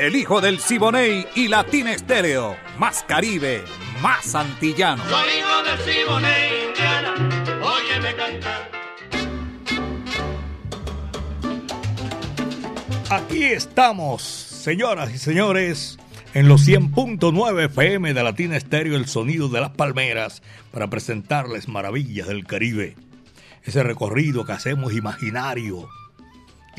El hijo del Siboney y Latina Estéreo. Más Caribe, más antillano. Soy hijo del Siboney, Indiana. Óyeme cantar. Aquí estamos, señoras y señores, en los 100.9 FM de Latina Estéreo, el sonido de las palmeras, para presentarles maravillas del Caribe. Ese recorrido que hacemos imaginario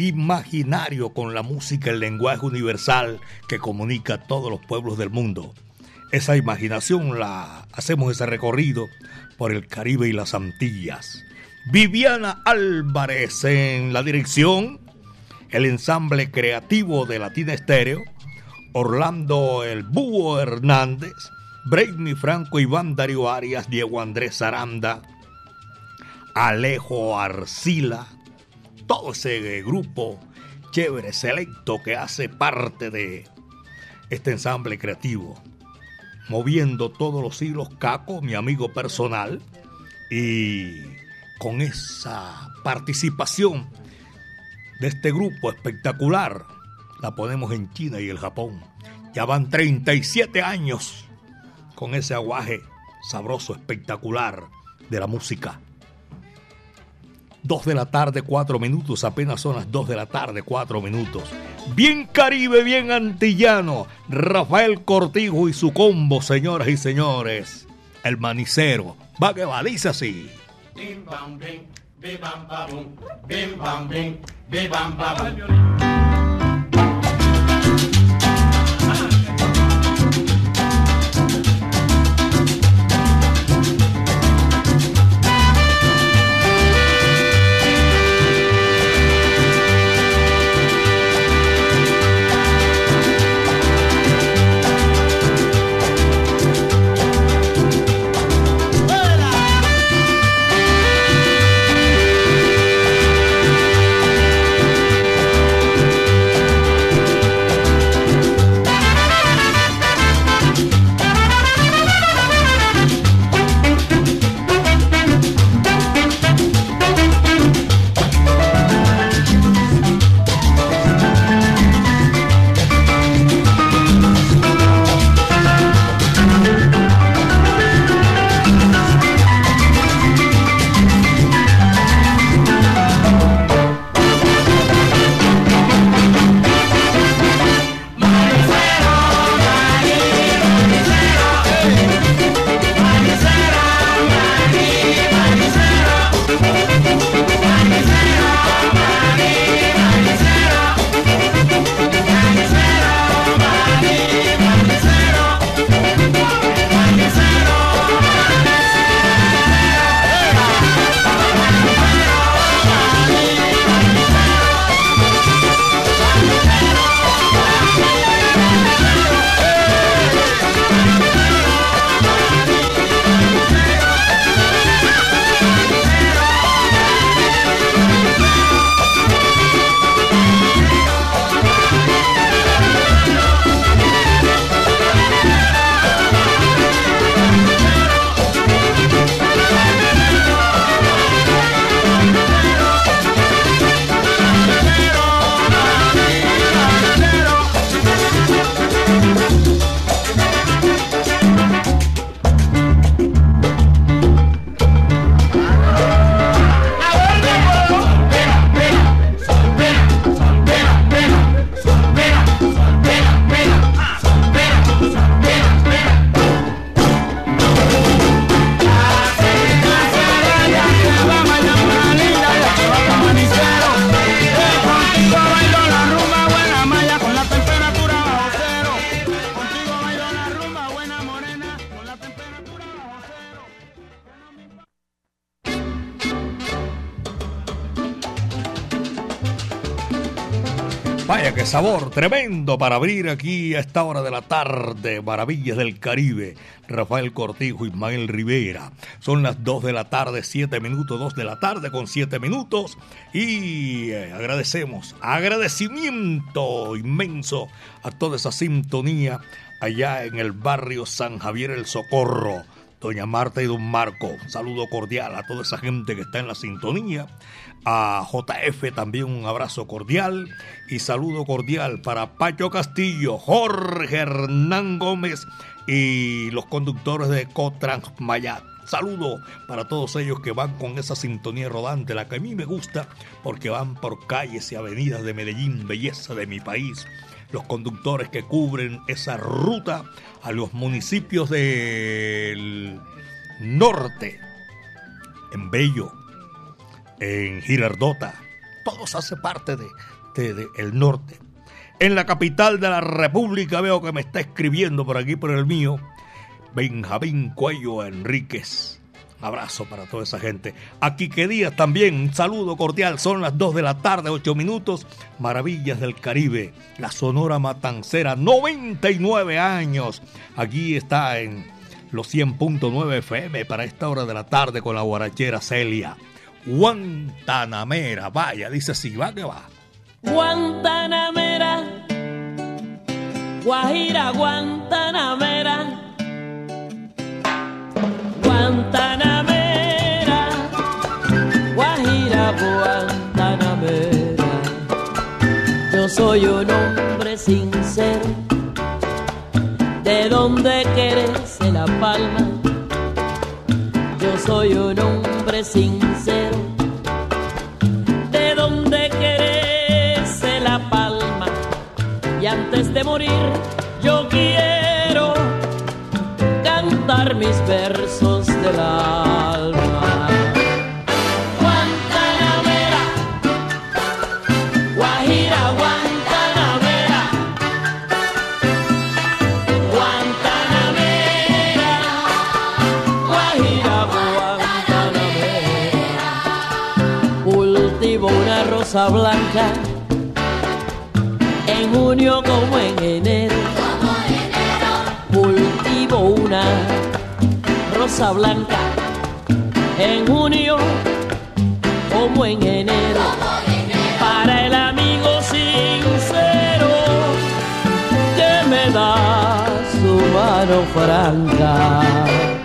imaginario con la música, el lenguaje universal que comunica a todos los pueblos del mundo. Esa imaginación la hacemos ese recorrido por el Caribe y las Antillas. Viviana Álvarez en la dirección, el ensamble creativo de Latina Estéreo, Orlando El Búho Hernández, Brainy Franco, Iván Darío Arias, Diego Andrés Aranda, Alejo Arcila, todo ese grupo chévere, selecto que hace parte de este ensamble creativo. Moviendo todos los hilos, Caco, mi amigo personal, y con esa participación de este grupo espectacular, la ponemos en China y el Japón. Ya van 37 años con ese aguaje sabroso, espectacular de la música. 2 de la tarde, 4 minutos. Apenas son las 2 de la tarde, 4 minutos. Bien caribe, bien antillano. Rafael Cortijo y su combo, señoras y señores. El manicero. Va que va, dice así. Bim bam bim, bim bam bam bim, bim bam tremendo para abrir aquí a esta hora de la tarde. Maravillas del Caribe. Rafael Cortijo, Ismael Rivera. Son las 2 de la tarde, 7 minutos, 2 de la tarde con 7 minutos. Y eh, agradecemos, agradecimiento inmenso a toda esa sintonía allá en el barrio San Javier el Socorro. Doña Marta y Don Marco, un saludo cordial a toda esa gente que está en la sintonía a JF también un abrazo cordial y saludo cordial para Pacho Castillo, Jorge Hernán Gómez y los conductores de Cotrans Mayat. Saludo para todos ellos que van con esa sintonía rodante, la que a mí me gusta, porque van por calles y avenidas de Medellín, belleza de mi país. Los conductores que cubren esa ruta a los municipios del norte, en Bello, en Girardota. Todos hace parte de, el norte. En la capital de la República veo que me está escribiendo por aquí por el mío Benjamín Cuello Enríquez. abrazo para toda esa gente. Aquí que Díaz también, un saludo cordial. Son las 2 de la tarde, 8 minutos. Maravillas del Caribe, la Sonora Matancera, 99 años. Aquí está en los 100.9 FM para esta hora de la tarde con la guarachera Celia. Guantanamera. Vaya, dice si va que va. Guantanamera, Guajira, Guantanamera, Guantanamera, Guajira, Guantanamera. Yo soy un hombre sincero, de donde crece la palma. Soy un hombre sincero antes de morir yo quiero cantar mis versos del alma. Blanca en junio como en enero. Enero. Cultivo una rosa blanca en junio como en enero. Para el amigo sincero que me da su mano franca.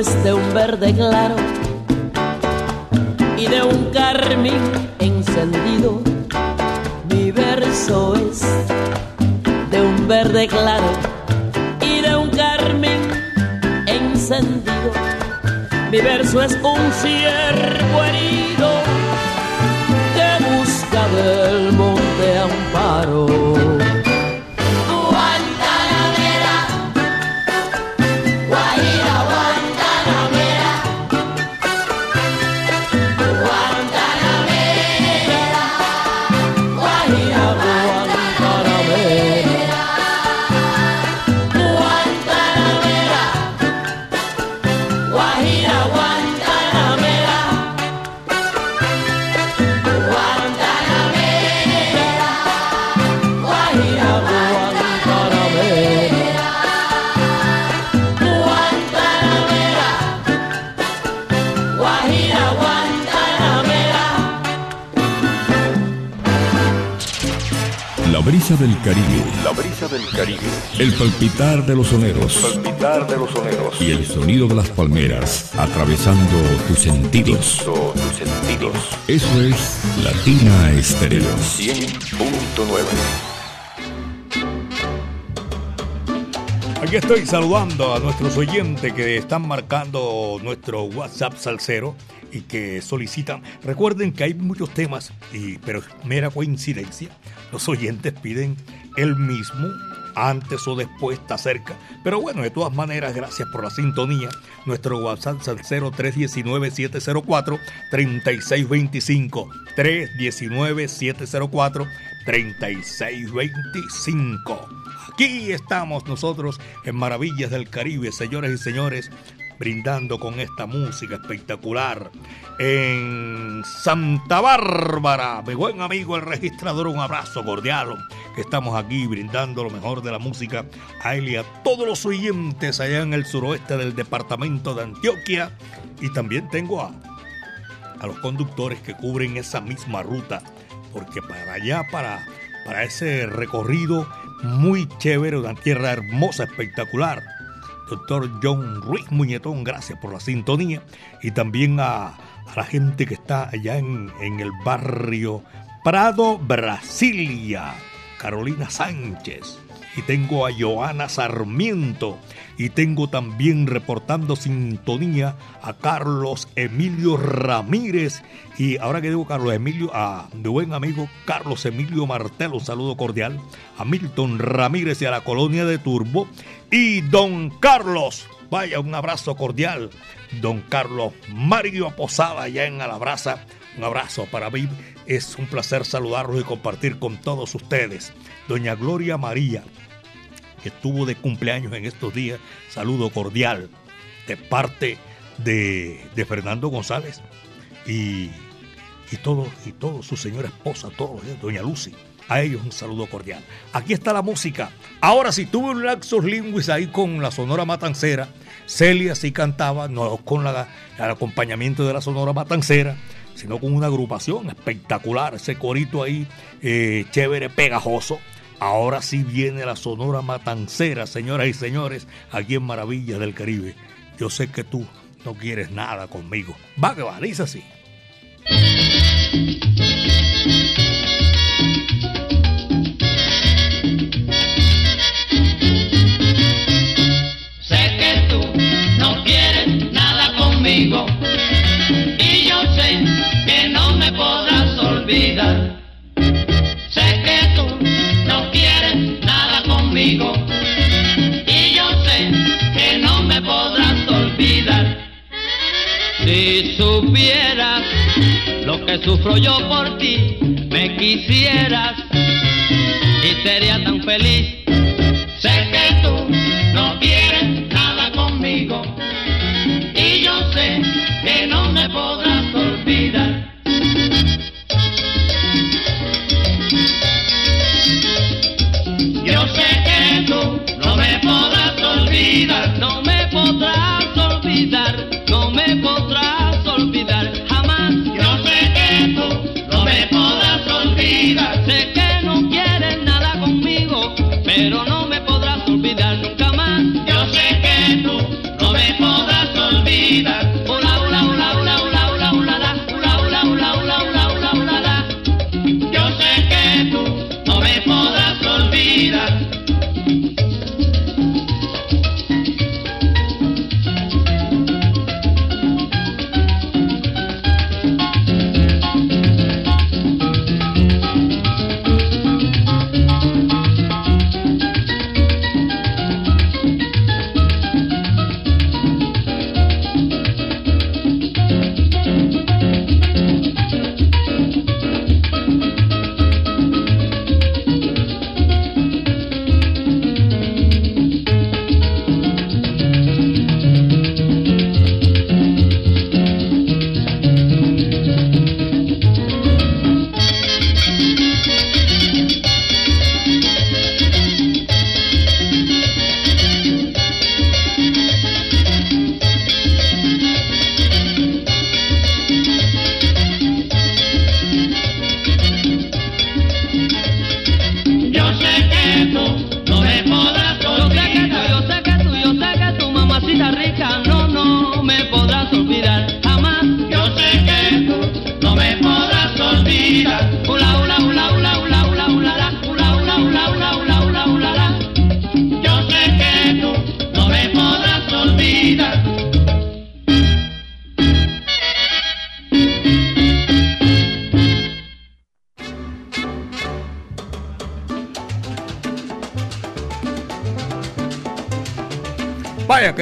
Es de un verde claro y de un carmín encendido. Mi verso es de un verde claro y de un carmín encendido. Mi verso es un ciervo herido que busca del del Caribe. La brisa del Caribe. El palpitar de los soneros. palpitar de los soneros. Y el sonido de las palmeras atravesando tus sentidos. tus sentidos. Eso es Latina Estéreo. 100.9. Aquí estoy saludando a nuestros oyentes que están marcando nuestro WhatsApp salsero y que solicitan. Recuerden que hay muchos temas, y, pero es mera coincidencia. Los oyentes piden el mismo antes o después está cerca. Pero bueno, de todas maneras, gracias por la sintonía. Nuestro WhatsApp es 0319-704-3625. 319-704-3625. Aquí estamos nosotros en Maravillas del Caribe, señores y señores brindando con esta música espectacular. En Santa Bárbara, mi buen amigo el registrador, un abrazo cordial, que estamos aquí brindando lo mejor de la música a él y a todos los oyentes allá en el suroeste del departamento de Antioquia. Y también tengo a, a los conductores que cubren esa misma ruta, porque para allá, para, para ese recorrido muy chévere, una tierra hermosa, espectacular doctor John Ruiz Muñetón, gracias por la sintonía. Y también a, la gente que está allá en, el barrio Prado, Brasilia, Carolina Sánchez. Y tengo a Joana Sarmiento y tengo también reportando sintonía a Carlos Emilio Ramírez. Y ahora que digo Carlos Emilio, a mi buen amigo Carlos Emilio Martel, un saludo cordial. A Milton Ramírez y a la colonia de Turbo. Y don Carlos, vaya un abrazo cordial. Don Carlos Mario Posada allá en Alabraza. Un abrazo para mí. Es un placer saludarlos y compartir con todos ustedes. Doña Gloria María, que estuvo de cumpleaños en estos días. Saludo cordial de parte de, de Fernando González y, y, todo, y todo su señora esposa, todos, doña Lucy. A ellos un saludo cordial. Aquí está la música. Ahora sí, tuve un laxos lingüis ahí con la Sonora Matancera. Celia sí cantaba, no con la, el acompañamiento de la Sonora Matancera, sino con una agrupación espectacular, ese corito ahí, eh, chévere, pegajoso. Ahora sí viene la Sonora Matancera, señoras y señores, aquí en Maravillas del Caribe. Yo sé que tú no quieres nada conmigo. Va que va, dice así. Si supieras lo que sufro yo por ti, me quisieras y sería tan feliz. Sé que tú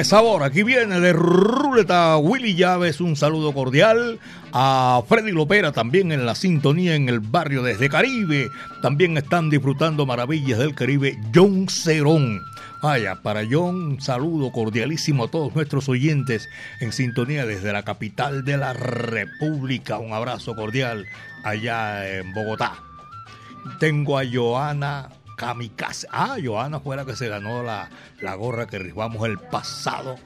sabor. Aquí viene de Ruleta Willy Llaves. Un saludo cordial a Freddy Lopera también en la sintonía en el barrio desde Caribe. También están disfrutando maravillas del Caribe. John Cerón. Vaya, para John, saludo cordialísimo a todos nuestros oyentes en sintonía desde la capital de la República. Un abrazo cordial allá en Bogotá. Tengo a Joana Kamikaze. Ah, Joana fue la que se ganó la, la gorra que rifamos el pasado.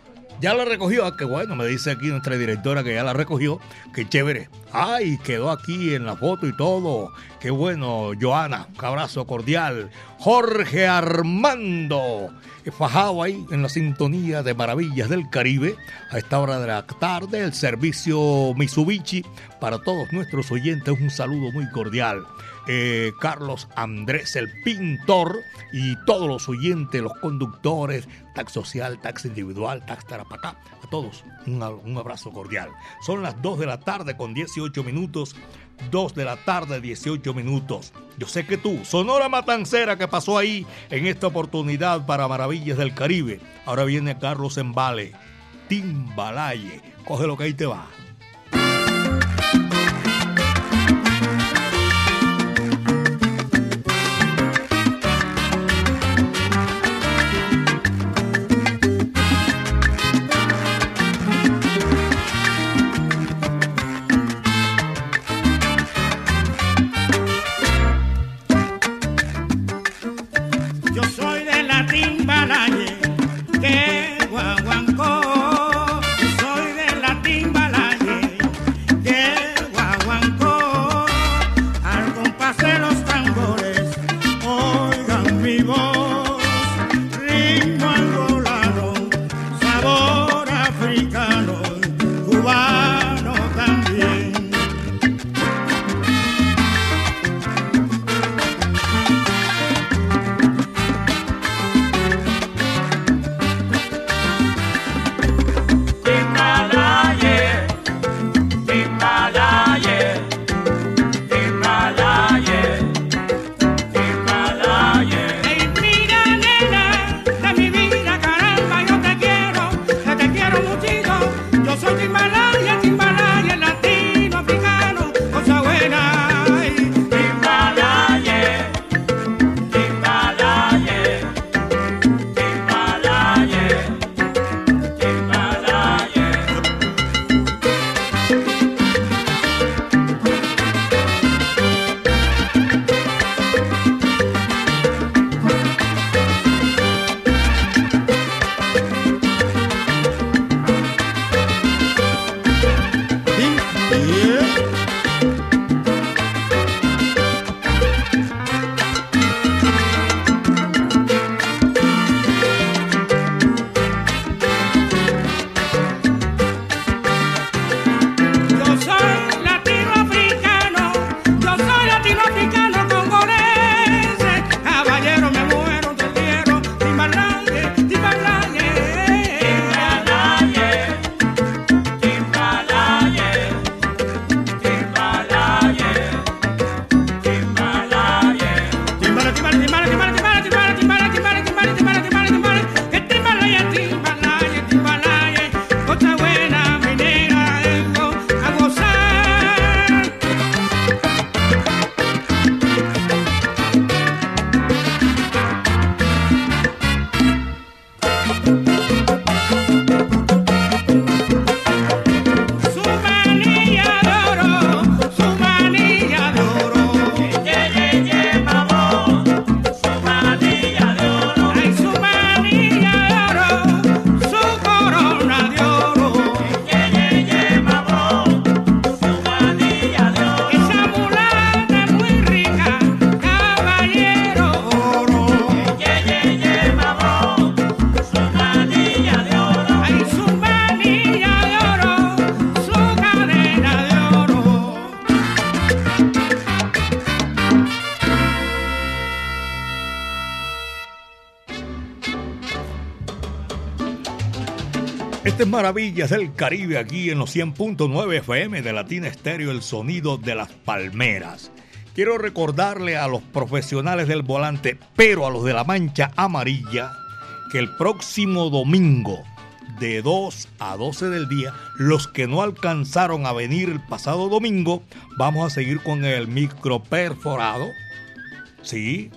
Ya la recogió, ah, qué bueno, me dice aquí nuestra directora que ya la recogió, qué chévere. Ay, quedó aquí en la foto y todo. Qué bueno, Joana, un abrazo cordial. Jorge Armando, fajado ahí en la sintonía de Maravillas del Caribe, a esta hora de la tarde, el servicio Mitsubishi, para todos nuestros oyentes, un saludo muy cordial. Eh, Carlos Andrés, el pintor, y todos los oyentes, los conductores, tax social, tax individual, tax tarapacá, a todos un, abrazo cordial. Son las 2 de la tarde con 18 minutos. 2 de la tarde, 18 minutos. Yo sé que tú, Sonora Matancera que pasó ahí en esta oportunidad para Maravillas del Caribe. Ahora viene Carlos Embale, Timbalaye. Coge lo que ahí te va. vivo. Maravillas del Caribe aquí en los 100.9 FM de Latina Estéreo, el sonido de las palmeras. Quiero recordarle a los profesionales del volante, pero a los de la mancha amarilla, que el próximo domingo de 2 a 12 del día. Los que no alcanzaron a venir el pasado domingo, vamos a seguir con el micro perforado. Sí,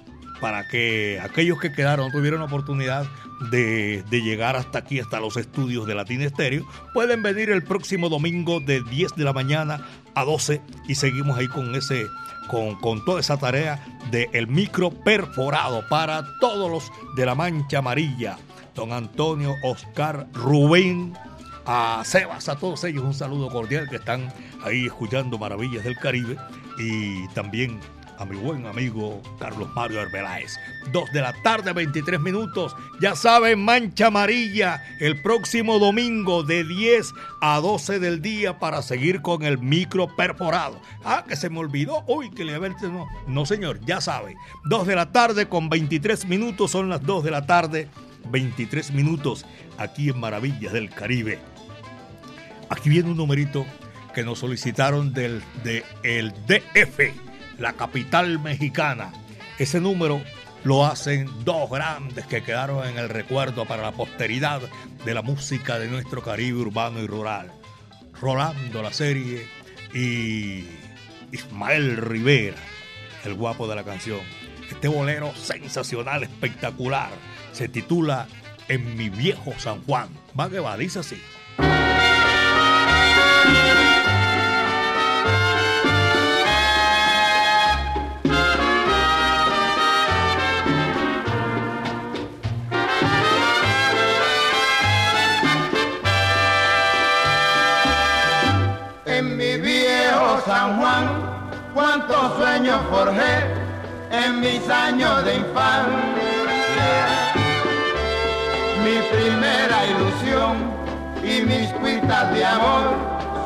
para que aquellos que quedaron tuvieran oportunidad de, llegar hasta aquí, hasta los estudios de Latin Estéreo, pueden venir el próximo domingo de 10 de la mañana a 12 y seguimos ahí con ese con, con, toda esa tarea del el micro perforado para todos los de la Mancha Amarilla. Don Antonio, Oscar, Rubén, a Sebas, a todos ellos un saludo cordial que están ahí escuchando Maravillas del Caribe y también a mi buen amigo Carlos Mario Arbeláez. Dos de la tarde, 23 minutos. Ya saben, Mancha Amarilla, el próximo domingo de 10 a 12 del día para seguir con el micro perforado. Ah, que se me olvidó. Uy, que le verte. No, no, señor, ya sabe. Dos de la tarde con 23 minutos. Son las 2 de la tarde, 23 minutos aquí en Maravillas del Caribe. Aquí viene un numerito que nos solicitaron del de el DF la capital mexicana. Ese número lo hacen dos grandes que quedaron en el recuerdo para la posteridad de la música de nuestro Caribe urbano y rural. Rolando la serie y Ismael Rivera, el guapo de la canción. Este bolero sensacional, espectacular, se titula En mi viejo San Juan. Va que va, dice así. Cuántos sueños forjé en mis años de infancia. Mi primera ilusión y mis cuitas de amor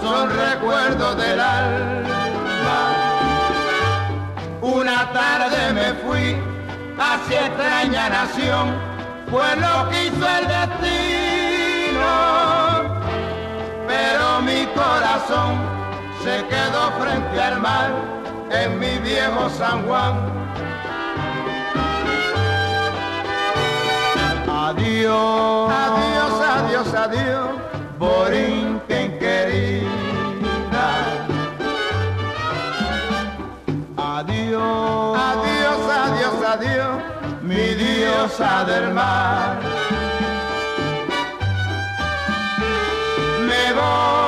son recuerdos del alma. Una tarde me fui hacia extraña nación, fue lo que hizo el destino, pero mi corazón se quedó frente al mar en mi viejo San Juan. Adiós, adiós, adiós, adiós, Borinquen querida. Adiós, adiós, adiós, adiós, mi diosa del mar. Me voy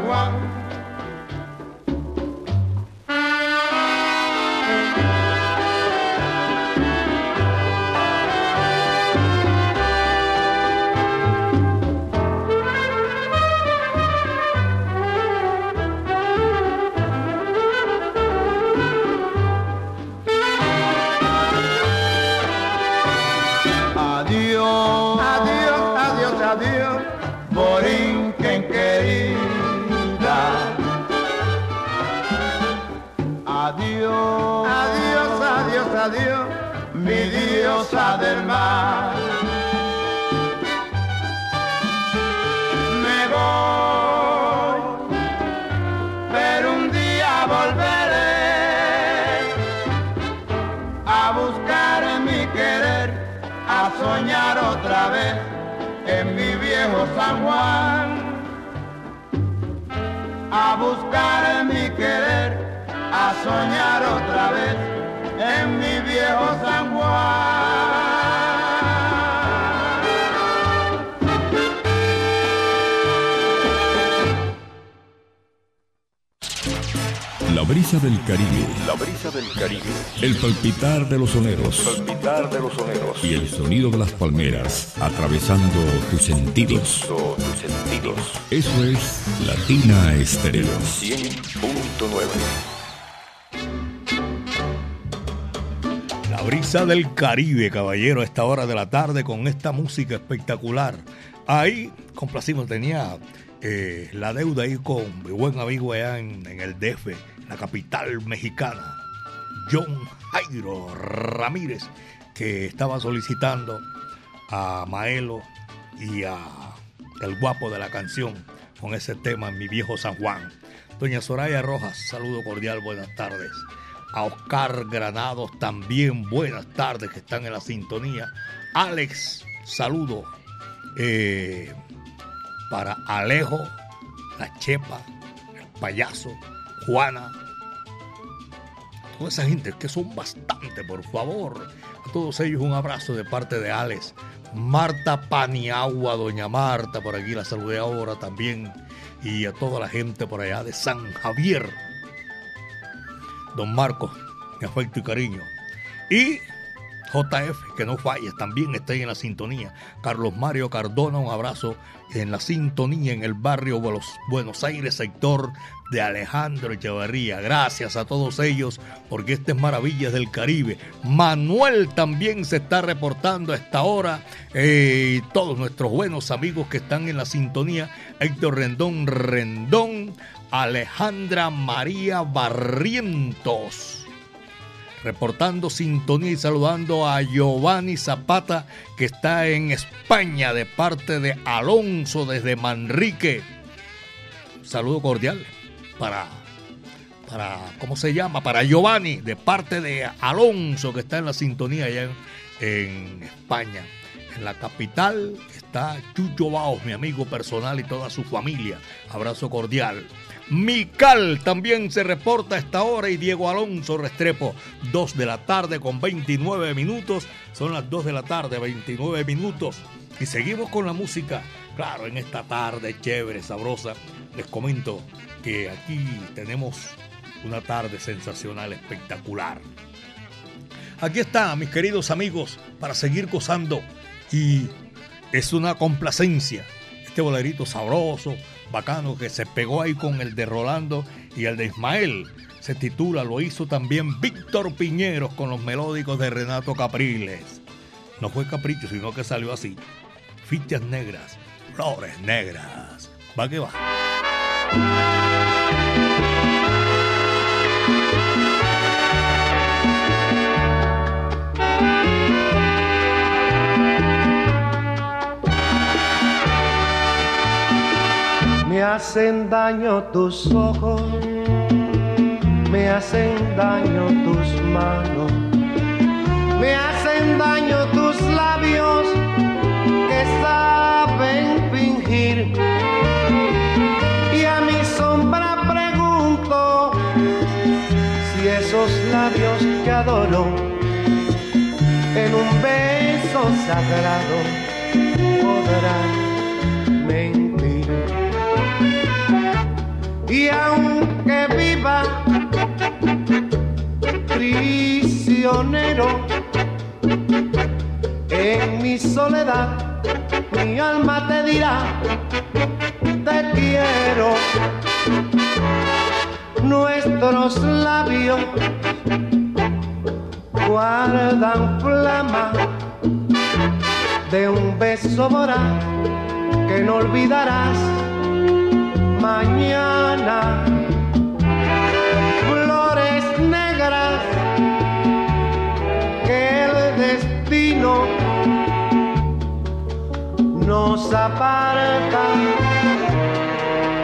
viejo buscar mi querer, a soñar otra vez en mi viejo San Juan. La brisa del Caribe. La brisa del Caribe. El palpitar de los soneros. Palpitar de los soneros. Y el sonido de las palmeras atravesando tus sentidos. Todo tus sentidos. Eso es Latina Estéreo. 100.9. La brisa del Caribe, caballero, a esta hora de la tarde con esta música espectacular. Ahí complacimos, tenía eh, la deuda ahí con mi buen amigo allá en, en el DF, la capital mexicana, John Jairo Ramírez, que estaba solicitando a Maelo y a el guapo de la canción, con ese tema en mi viejo San Juan. Doña Soraya Rojas, saludo cordial, buenas tardes. A Oscar Granados también, buenas tardes, que están en la sintonía. Alex, saludo. Eh, para Alejo, la Chepa, el payaso, Juana, esa gente, que son bastante, por favor. A todos ellos un abrazo de parte de Alex. Marta Paniagua, doña Marta, por aquí la saludé ahora también. Y a toda la gente por allá de San Javier. Don Marcos, mi afecto y cariño. Y JF, que no falles, también ahí en la sintonía. Carlos Mario Cardona, un abrazo en la sintonía en el barrio Buenos Aires, sector de Alejandro Echevarría. Gracias a todos ellos, porque estas maravillas del Caribe. Manuel también se está reportando a esta hora. Eh, todos nuestros buenos amigos que están en la sintonía. Héctor Rendón Rendón, Alejandra María Barrientos reportando sintonía y saludando a Giovanni Zapata, que está en España de parte de Alonso desde Manrique. saludo cordial para, para, ¿cómo se llama? Para Giovanni, de parte de Alonso, que está en la sintonía allá en, en España. En la capital está Chucho Baos, mi amigo personal y toda su familia. Abrazo cordial. Mical también se reporta a esta hora y Diego Alonso Restrepo, 2 de la tarde con 29 minutos. Son las 2 de la tarde, 29 minutos. Y seguimos con la música. Claro, en esta tarde chévere, sabrosa. Les comento que aquí tenemos una tarde sensacional, espectacular. Aquí está, mis queridos amigos, para seguir gozando. Y es una complacencia. Este bolerito sabroso, bacano que se pegó ahí con el de Rolando y el de Ismael. Se titula, lo hizo también Víctor Piñeros con los melódicos de Renato Capriles. No fue capricho, sino que salió así. Fichas negras, flores negras. Va que va. Hacen daño tus ojos, me hacen daño tus manos, me hacen daño tus labios que saben fingir. Y a mi sombra pregunto si esos labios que adoro en un beso sagrado podrán mentir. Y aunque viva prisionero en mi soledad, mi alma te dirá, te quiero. Nuestros labios guardan flama de un beso voraz que no olvidarás mañana. Flores negras que el destino nos aparta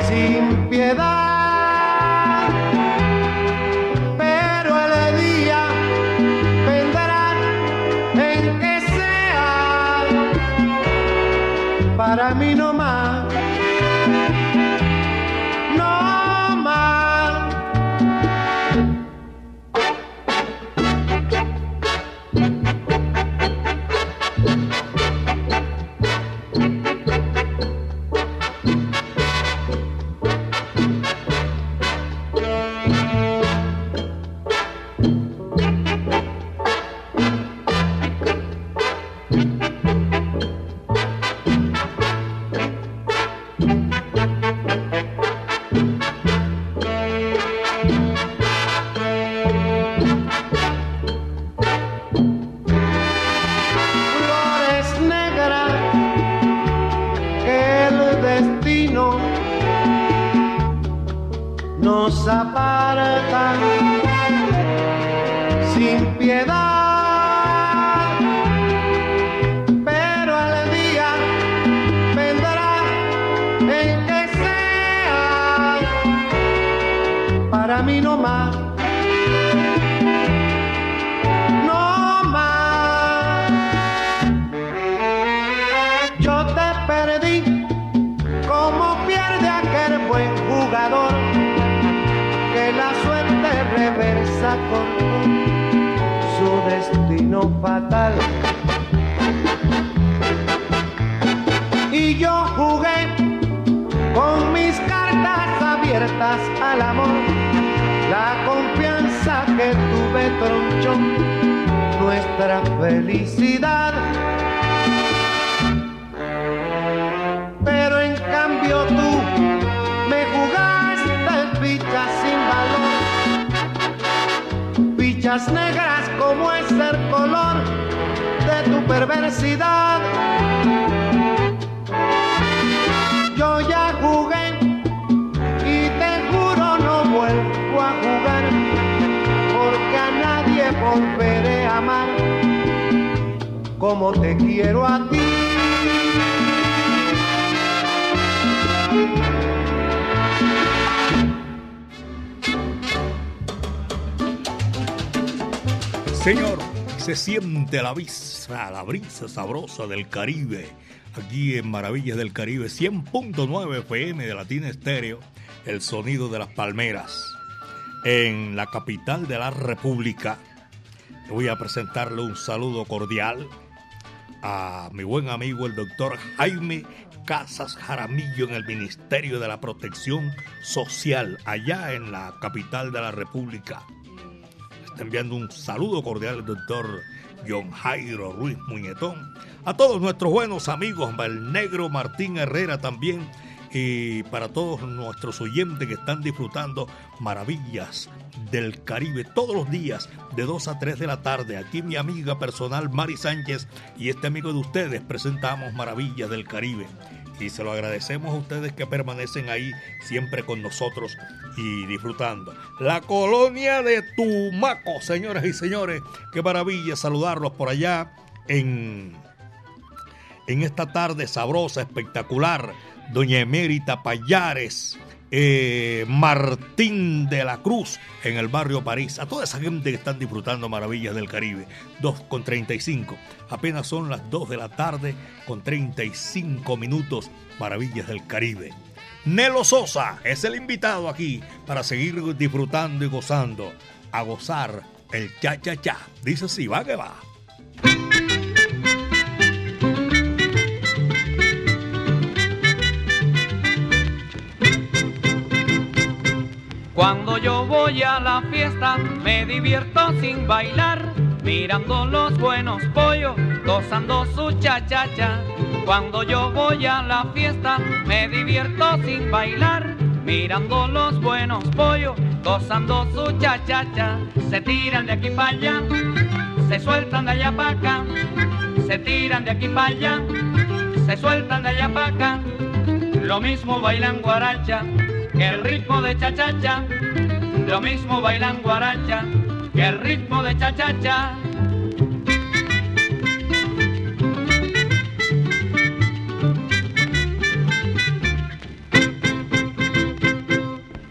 sin piedad. Pero el día vendrá en que sea para mí no su destino fatal. Y yo jugué con mis cartas abiertas al amor. La confianza que tuve tronchó nuestra felicidad. Pero en cambio tú negras como es el color de tu perversidad. Yo ya jugué y te juro no vuelvo a jugar porque a nadie volveré a amar como te quiero a ti. Señor, se siente la brisa, la brisa sabrosa del Caribe, aquí en Maravillas del Caribe, 100.9 FM de Latina Estéreo, el sonido de las palmeras. En la capital de la República, voy a presentarle un saludo cordial a mi buen amigo el doctor Jaime Casas Jaramillo en el Ministerio de la Protección Social, allá en la capital de la República. Enviando un saludo cordial al doctor John Jairo Ruiz Muñetón. A todos nuestros buenos amigos, el negro Martín Herrera también. Y para todos nuestros oyentes que están disfrutando maravillas del Caribe todos los días de 2 a 3 de la tarde. Aquí mi amiga personal Mari Sánchez y este amigo de ustedes presentamos Maravillas del Caribe. Y se lo agradecemos a ustedes que permanecen ahí siempre con nosotros y disfrutando. La colonia de Tumaco, señoras y señores. Qué maravilla saludarlos por allá en, en esta tarde sabrosa, espectacular. Doña Emérita Payares, eh, Martín de la Cruz en el barrio París. A toda esa gente que están disfrutando maravillas del Caribe. 2 con 35. Apenas son las 2 de la tarde con 35 minutos. Maravillas del Caribe. Nelo Sosa es el invitado aquí para seguir disfrutando y gozando. A gozar el cha cha cha. Dice así, va que va. Cuando yo voy a la fiesta me divierto sin bailar, mirando los buenos pollos, gozando su cha-cha-cha. Cuando yo voy a la fiesta me divierto sin bailar, mirando los buenos pollos, gozando su cha-cha-cha. Se tiran de aquí para allá, se sueltan de allá para acá, se tiran de aquí para allá, se sueltan de allá para acá. Lo mismo bailan guaracha que el ritmo de cha-cha-cha. Lo mismo bailan guaracha que el ritmo de cha-cha-cha.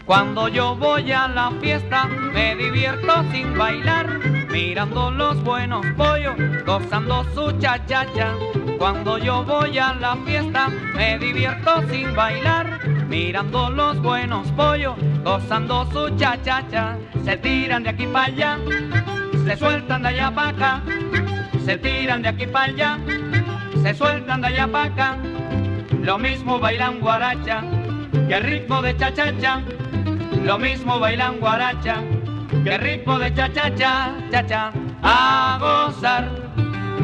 Cuando yo voy a la fiesta me divierto sin bailar, mirando los buenos pollos, gozando su cha-cha-cha. Cuando yo voy a la fiesta me divierto sin bailar, mirando los buenos pollos, gozando su cha-cha-cha. Se tiran de aquí para allá, se sueltan de allá para acá, se tiran de aquí para allá, se sueltan de allá para acá. Lo mismo bailan guaracha que el ritmo de cha-cha-cha. Lo mismo bailan guaracha que el ritmo de cha-cha-cha, cha-cha. A gozar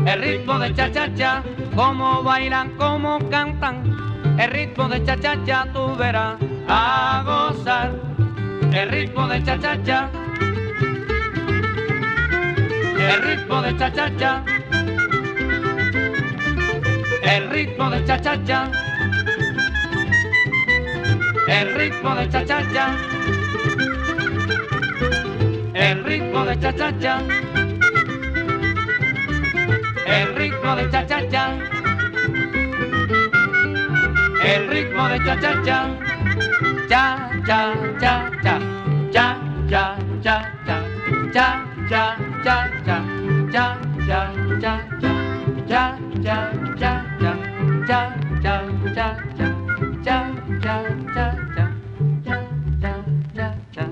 el ritmo de cha-cha-cha, como bailan, como cantan. El ritmo de cha-cha-cha tú verás a gozar el ritmo de cha-cha-cha. El ritmo de cha-cha-cha. El ritmo de cha-cha-cha. El ritmo de cha-cha-cha. El ritmo de cha-cha-cha. El ritmo de cha-cha-cha el ritmo de cha cha cha, cha cha cha cha, cha cha cha cha, cha cha cha cha, cha cha cha cha, cha cha cha cha, cha cha cha cha, cha cha cha cha.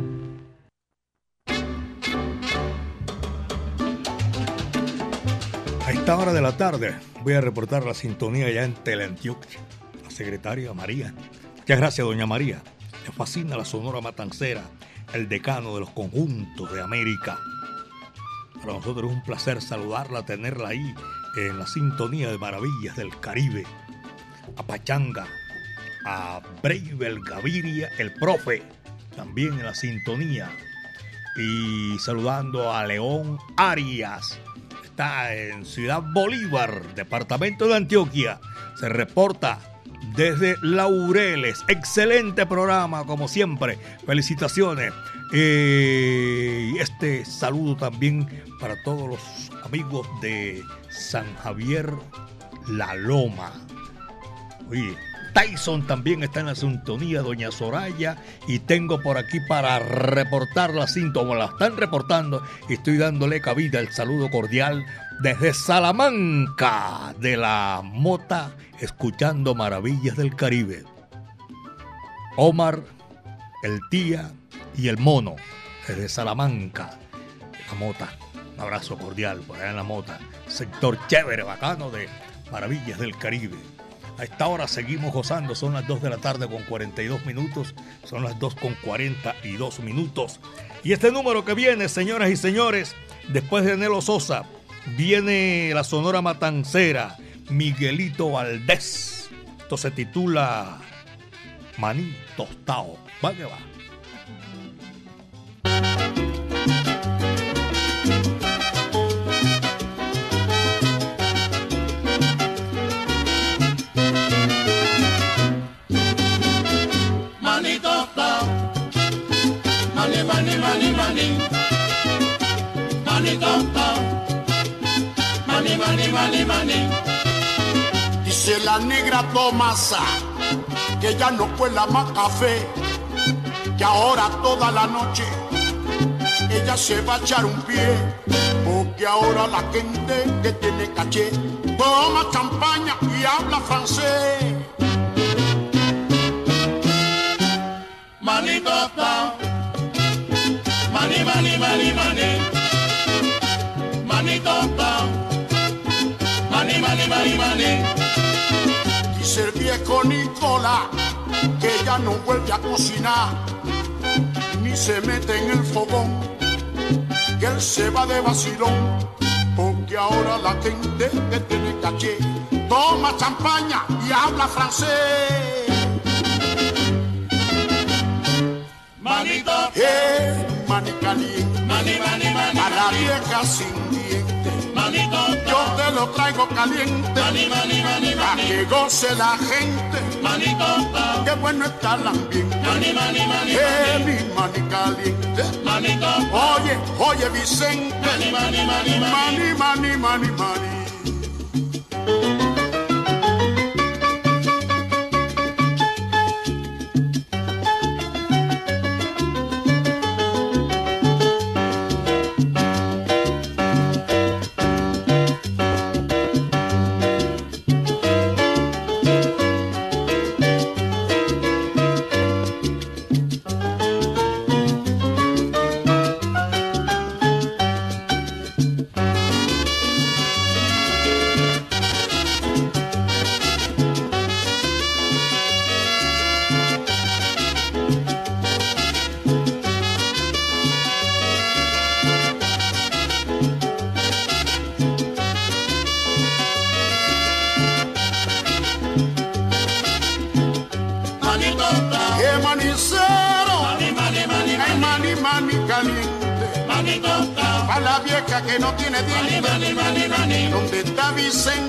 A esta hora de la tarde voy a reportar la sintonía ya en Teleantioquia Secretaria María. Muchas gracias, doña María. Le fascina la Sonora Matancera, el decano de los conjuntos de América. Para nosotros es un placer saludarla, tenerla ahí en la sintonía de Maravillas del Caribe. A Pachanga, a Breibel Gaviria, el profe, también en la sintonía. Y saludando a León Arias, está en Ciudad Bolívar, departamento de Antioquia. Se reporta desde Laureles. Excelente programa, como siempre. Felicitaciones. Eh, este saludo también para todos los amigos de San Javier La Loma. Oye, Tyson también está en la sintonía, doña Soraya, y tengo por aquí para reportar la síntoma, la están reportando, y estoy dándole cabida el saludo cordial desde Salamanca de la Mota, escuchando Maravillas del Caribe. Omar, el tía y el mono, desde Salamanca, la Mota. Un abrazo cordial por allá en la Mota, sector chévere, bacano de Maravillas del Caribe. A esta hora seguimos gozando, son las 2 de la tarde con 42 minutos, son las 2 con 42 minutos. Y este número que viene, señoras y señores, después de Nelo Sosa, viene la Sonora Matancera, Miguelito Valdés. Esto se titula Maní Tostao. Va que va. Manito ta, mani mani mani mani, mani mani mani. Dice la negra Tomasa que ya no cuela más café, que ahora toda la noche ella se va a echar un pie, porque ahora la gente que tiene caché toma champaña y habla francés. Manito ta, mani mani mani mani, mani. Dice el viejo Nicolás que ya no vuelve a cocinar, ni se mete en el fogón, que él se va de vacilón, porque ahora la gente que tiene caché toma champaña y habla francés. Manito Eh, mani caliente, mani mani mani, a la vieja sin dientes. Yo te lo traigo caliente, para que goce la gente. Qué bueno está el ambiente. Eh, mi mani caliente. Oye, oye Vicente, mani mani mani mani. mani,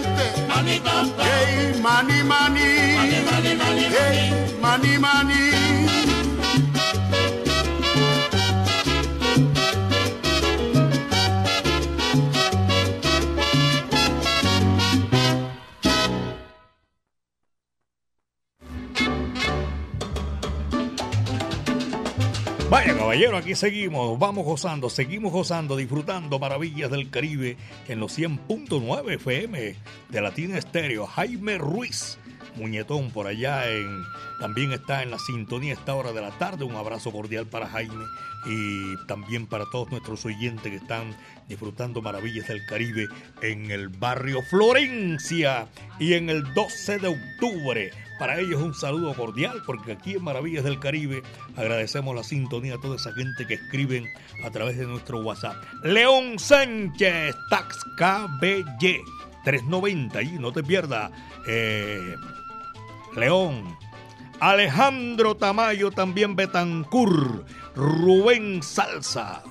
gente. Money, hey, money, money. money, Hey, money, money. Vaya caballero, aquí seguimos, vamos gozando, seguimos gozando, disfrutando maravillas del Caribe en los 100.9 FM de Latina Estéreo. Jaime Ruiz, muñetón por allá también está en la sintonía a esta hora de la tarde. Un abrazo cordial para Jaime y también para todos nuestros oyentes que están disfrutando maravillas del Caribe en el barrio Florencia y en el 12 de octubre. Para ellos un saludo cordial porque aquí en Maravillas del Caribe agradecemos la sintonía a toda esa gente que escriben a través de nuestro WhatsApp. León Sánchez, Tax KBY 390 y no te pierdas. Eh, León. Alejandro Tamayo, también Betancur, Rubén Salsa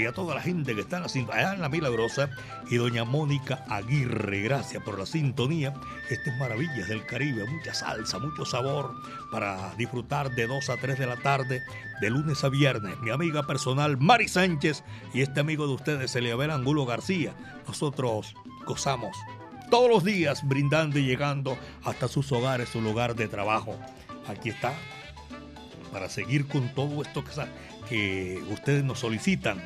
y a toda la gente que está en la Milagrosa y doña Mónica Aguirre. Gracias por la sintonía. Estas maravillas del Caribe, mucha salsa, mucho sabor para disfrutar de 2 a 3 de la tarde, de lunes a viernes. Mi amiga personal Mari Sánchez y este amigo de ustedes, Eliabel Angulo García. Nosotros gozamos todos los días brindando y llegando hasta sus hogares, su lugar de trabajo. Aquí está, para seguir con todo esto que ustedes nos solicitan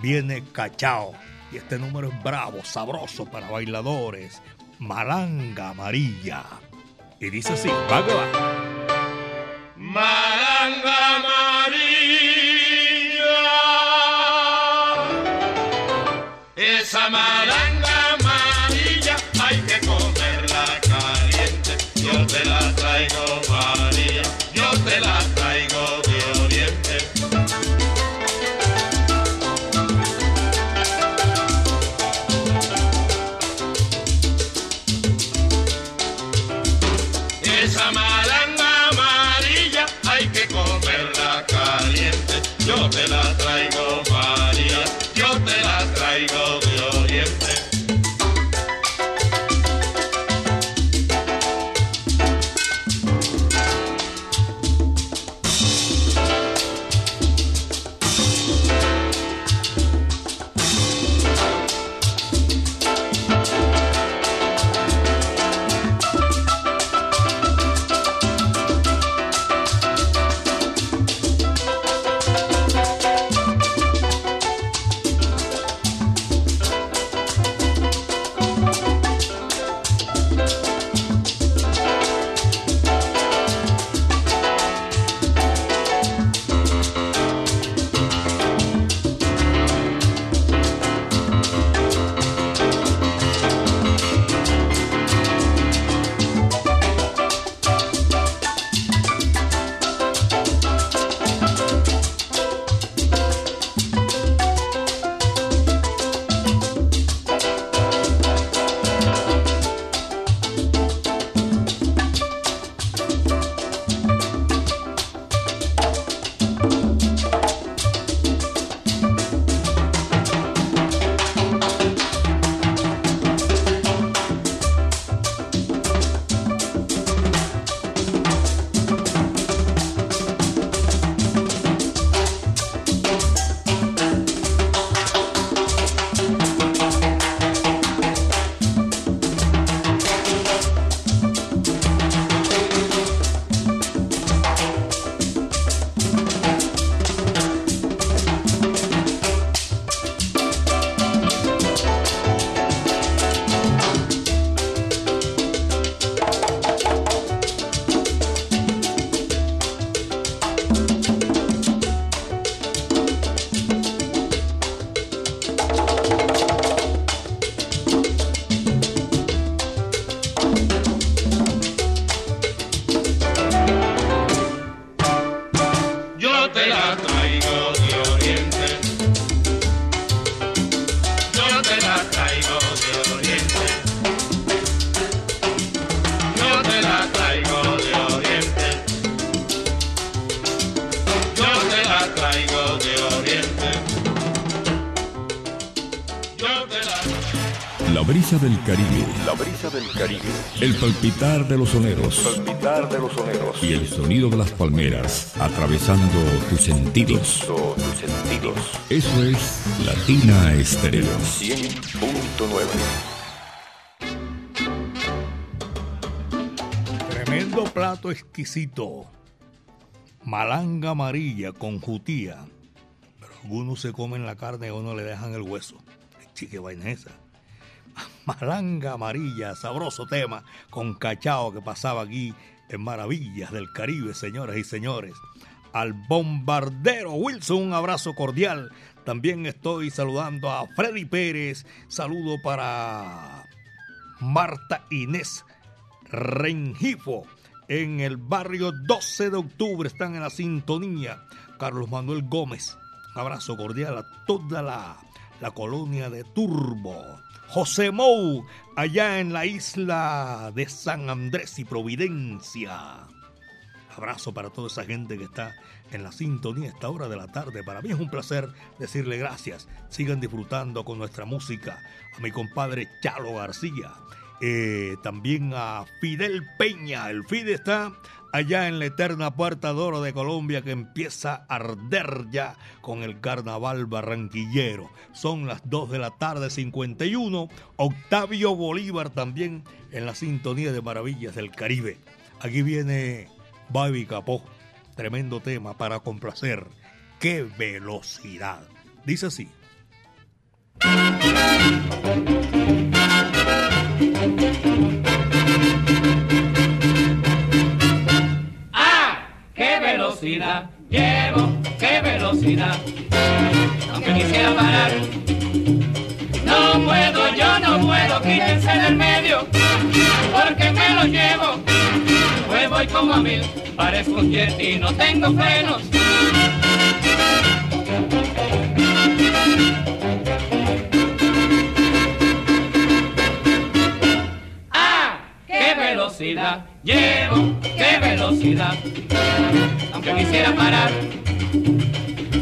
viene Cachao. Y este número es bravo, sabroso para bailadores. Malanga amarilla. Y dice así, va que va. Malanga amarilla. Esa malanga Caribe. La brisa del Caribe. El palpitar de los soneros. Palpitar de los soneros. Y el sonido de las palmeras atravesando tus sentidos. tus sentidos. Eso es Latina Estéreo. 100.9. Tremendo plato exquisito. malanga amarilla con jutía. Pero algunos se comen la carne o no le dejan el hueso. Chique vaina es esa. Malanga amarilla, sabroso tema con cachao que pasaba aquí en Maravillas del Caribe, señoras y señores. Al bombardero Wilson, un abrazo cordial. También estoy saludando a Freddy Pérez. Saludo para Marta Inés Rengifo en el barrio 12 de octubre. Están en la sintonía. Carlos Manuel Gómez. Un abrazo cordial a toda la, la colonia de Turbo. José Mou, allá en la isla de San Andrés y Providencia. Abrazo para toda esa gente que está en la sintonía a esta hora de la tarde. Para mí es un placer decirle gracias. Sigan disfrutando con nuestra música. A mi compadre Chalo García. Eh, también a Fidel Peña. El Fide está allá en la eterna Puerta de Oro de Colombia que empieza a arder ya con el carnaval barranquillero. Son las 2 de la tarde 51. Octavio Bolívar también en la sintonía de Maravillas del Caribe. Aquí viene Baby Capó. Tremendo tema para complacer. ¡Qué velocidad! Dice así. Velocidad! Llevo, qué velocidad. Aunque quisiera parar, no puedo, yo no puedo, quítense del medio, porque me lo llevo. Pues voy como a mil, parezco un jet y no tengo frenos. ¡Ah! ¡Qué velocidad! Llevo, qué velocidad. Aunque quisiera parar,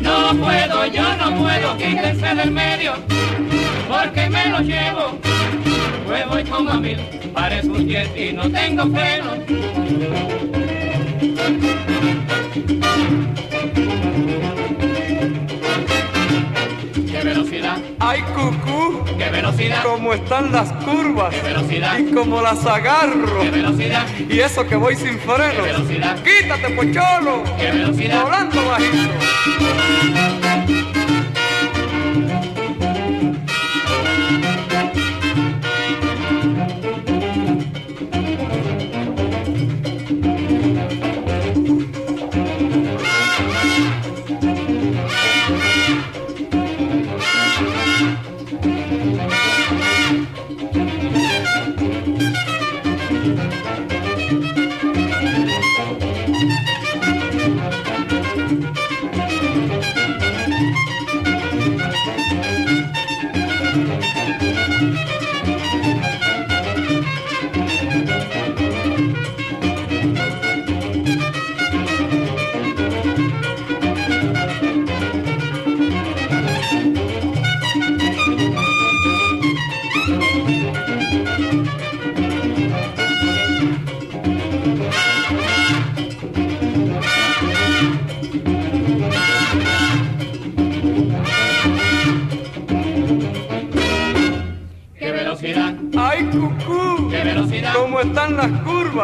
no puedo, yo no puedo, quítense del medio, porque me lo llevo. Pues voy como a mil, parezco un jet y no tengo freno. Velocidad! ¿Cómo están las curvas? ¡Qué velocidad! Y como las agarro. ¡Qué velocidad! Y eso que voy sin frenos. ¡Qué velocidad! ¡Quítate, pocholo! ¡Qué velocidad! Volando bajito.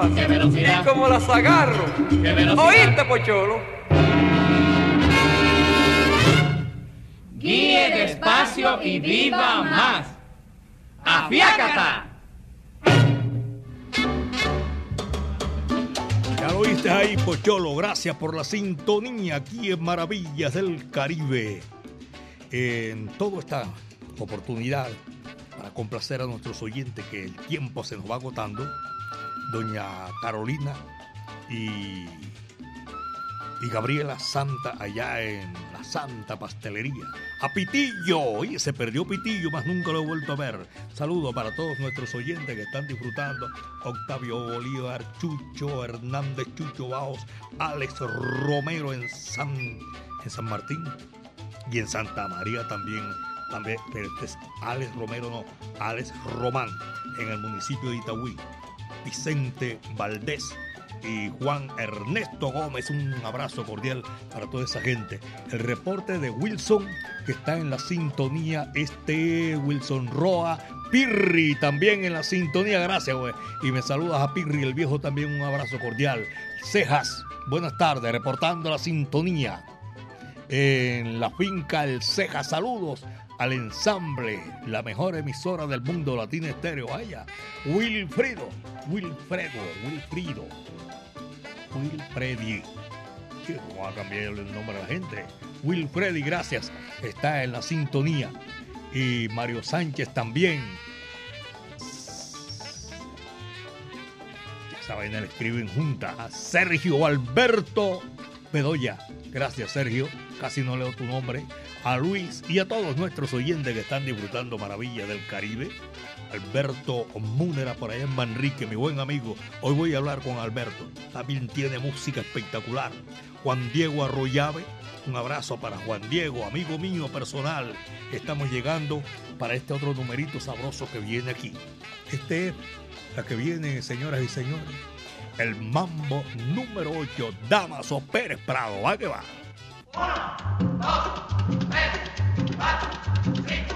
Curvas? Y como las agarro. ¿Oíste, pocholo? Guíe despacio y viva más. ¡Afiácata! Ya lo oíste ahí, Pocholo. Gracias por la sintonía aquí en Maravillas del Caribe. En toda esta oportunidad para complacer a nuestros oyentes que el tiempo se nos va agotando, doña Carolina y, y Gabriela Santa allá en la Santa Pastelería. A Pitillo, se perdió Pitillo, más nunca lo he vuelto a ver. Saludo para todos nuestros oyentes que están disfrutando. Octavio Bolívar, Chucho Hernández, Chucho Baos, Alex Romero en San, en San Martín y en Santa María también. También, este es Alex Romero, no, Alex Román, en el municipio de Itagüí. Vicente Valdés y Juan Ernesto Gómez. Un abrazo cordial para toda esa gente. El reporte de Wilson, que está en la sintonía, este Wilson Roa, Pirri también en la sintonía, gracias, güey. Y me saludas a Pirri, el viejo también, un abrazo cordial. Cejas, buenas tardes, reportando la sintonía. En la finca El Cejas, saludos al ensamble, la mejor emisora del mundo, Latina Estéreo. Vaya, Wilfrido, Wilfredo, Wilfrido, Wilfredi. ¿Cómo va a cambiar el nombre de la gente? Wilfredi, gracias. Está en la sintonía. Y Mario Sánchez también. Esa vaina le escriben junta. A Sergio Alberto Bedoya. Gracias, Sergio. Casi no leo tu nombre. A Luis y a todos nuestros oyentes que están disfrutando Maravilla del Caribe. Alberto Múnera por allá en Manrique, mi buen amigo. Hoy voy a hablar con Alberto. También tiene música espectacular. Juan Diego Arroyave. Un abrazo para Juan Diego, amigo mío personal. Estamos llegando para este otro numerito sabroso que viene aquí. Este es la que viene, señoras y señores. El mambo número 8, Damaso Pérez Prado. Va que va. Fünf, sechs, sieben.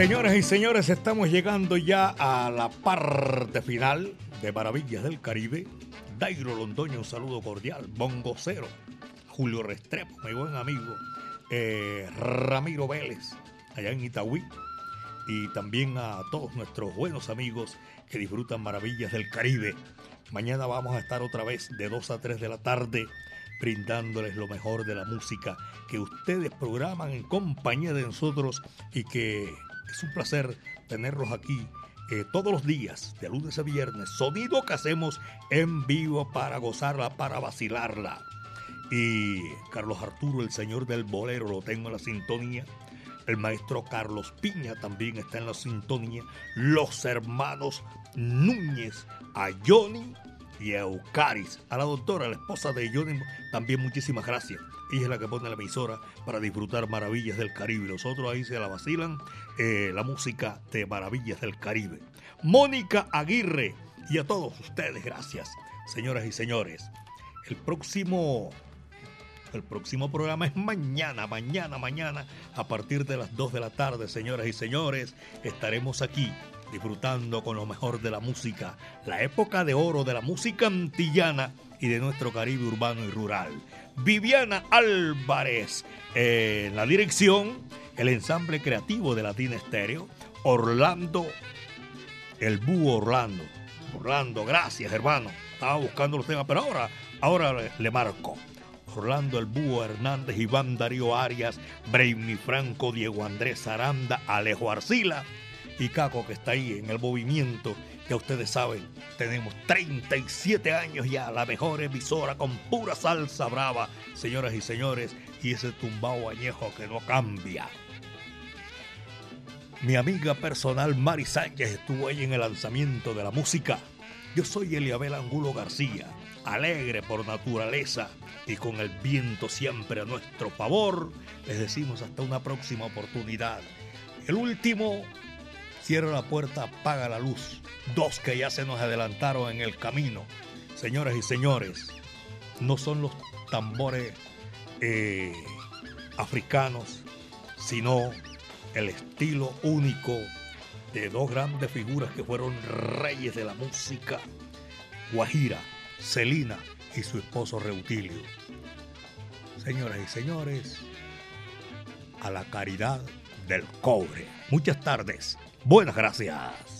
Señoras y señores, estamos llegando ya a la parte final de Maravillas del Caribe. Dairo Londoño, un saludo cordial. Bongo Cero, Julio Restrepo, mi buen amigo. eh, Ramiro Vélez, allá en Itagüí. Y también a todos nuestros buenos amigos que disfrutan Maravillas del Caribe. Mañana vamos a estar otra vez de 2 a 3 de la tarde brindándoles lo mejor de la música que ustedes programan en compañía de nosotros y que es un placer tenerlos aquí eh, todos los días, de lunes a viernes. Sonido que hacemos en vivo para gozarla, para vacilarla. y Carlos Arturo, el señor del bolero, lo tengo en la sintonía. El maestro Carlos Piña también está en la sintonía. Los hermanos Núñez, a Johnny y a Eucaris. A la doctora, la esposa de Johnny, también muchísimas gracias. Ella es la que pone la emisora para disfrutar maravillas del Caribe. Los otros ahí se la vacilan eh, la música de Maravillas del Caribe. Mónica Aguirre y a todos ustedes, gracias, señoras y señores. El próximo el próximo programa es mañana, mañana, mañana, a partir de las 2 de la tarde, señoras y señores. Estaremos aquí disfrutando con lo mejor de la música, la época de oro de la música antillana y de nuestro Caribe urbano y rural. Viviana Álvarez en la dirección, el ensamble creativo de Latina Estéreo, Orlando, el búho Orlando. Orlando, gracias hermano. Estaba buscando los temas, pero ahora, ahora le, marco. Orlando El Búho Hernández, Iván Darío Arias, Brainy Franco, Diego Andrés Aranda, Alejo Arcila y Caco que está ahí en el movimiento. Ya ustedes saben, tenemos 37 años ya, la mejor emisora con pura salsa brava, señoras y señores, y ese tumbao añejo que no cambia. Mi amiga personal Mari Sánchez estuvo ahí en el lanzamiento de la música. Yo soy Eliabel Angulo García, alegre por naturaleza y con el viento siempre a nuestro favor. Les decimos hasta una próxima oportunidad. El último, cierra la puerta, apaga la luz. Dos que ya se nos adelantaron en el camino. Señoras y señores, no son los tambores eh, africanos, sino el estilo único de dos grandes figuras que fueron reyes de la música, Guajira, Celina y su esposo Reutilio. Señoras y señores, a la caridad del cobre. Muchas tardes. Buenas gracias.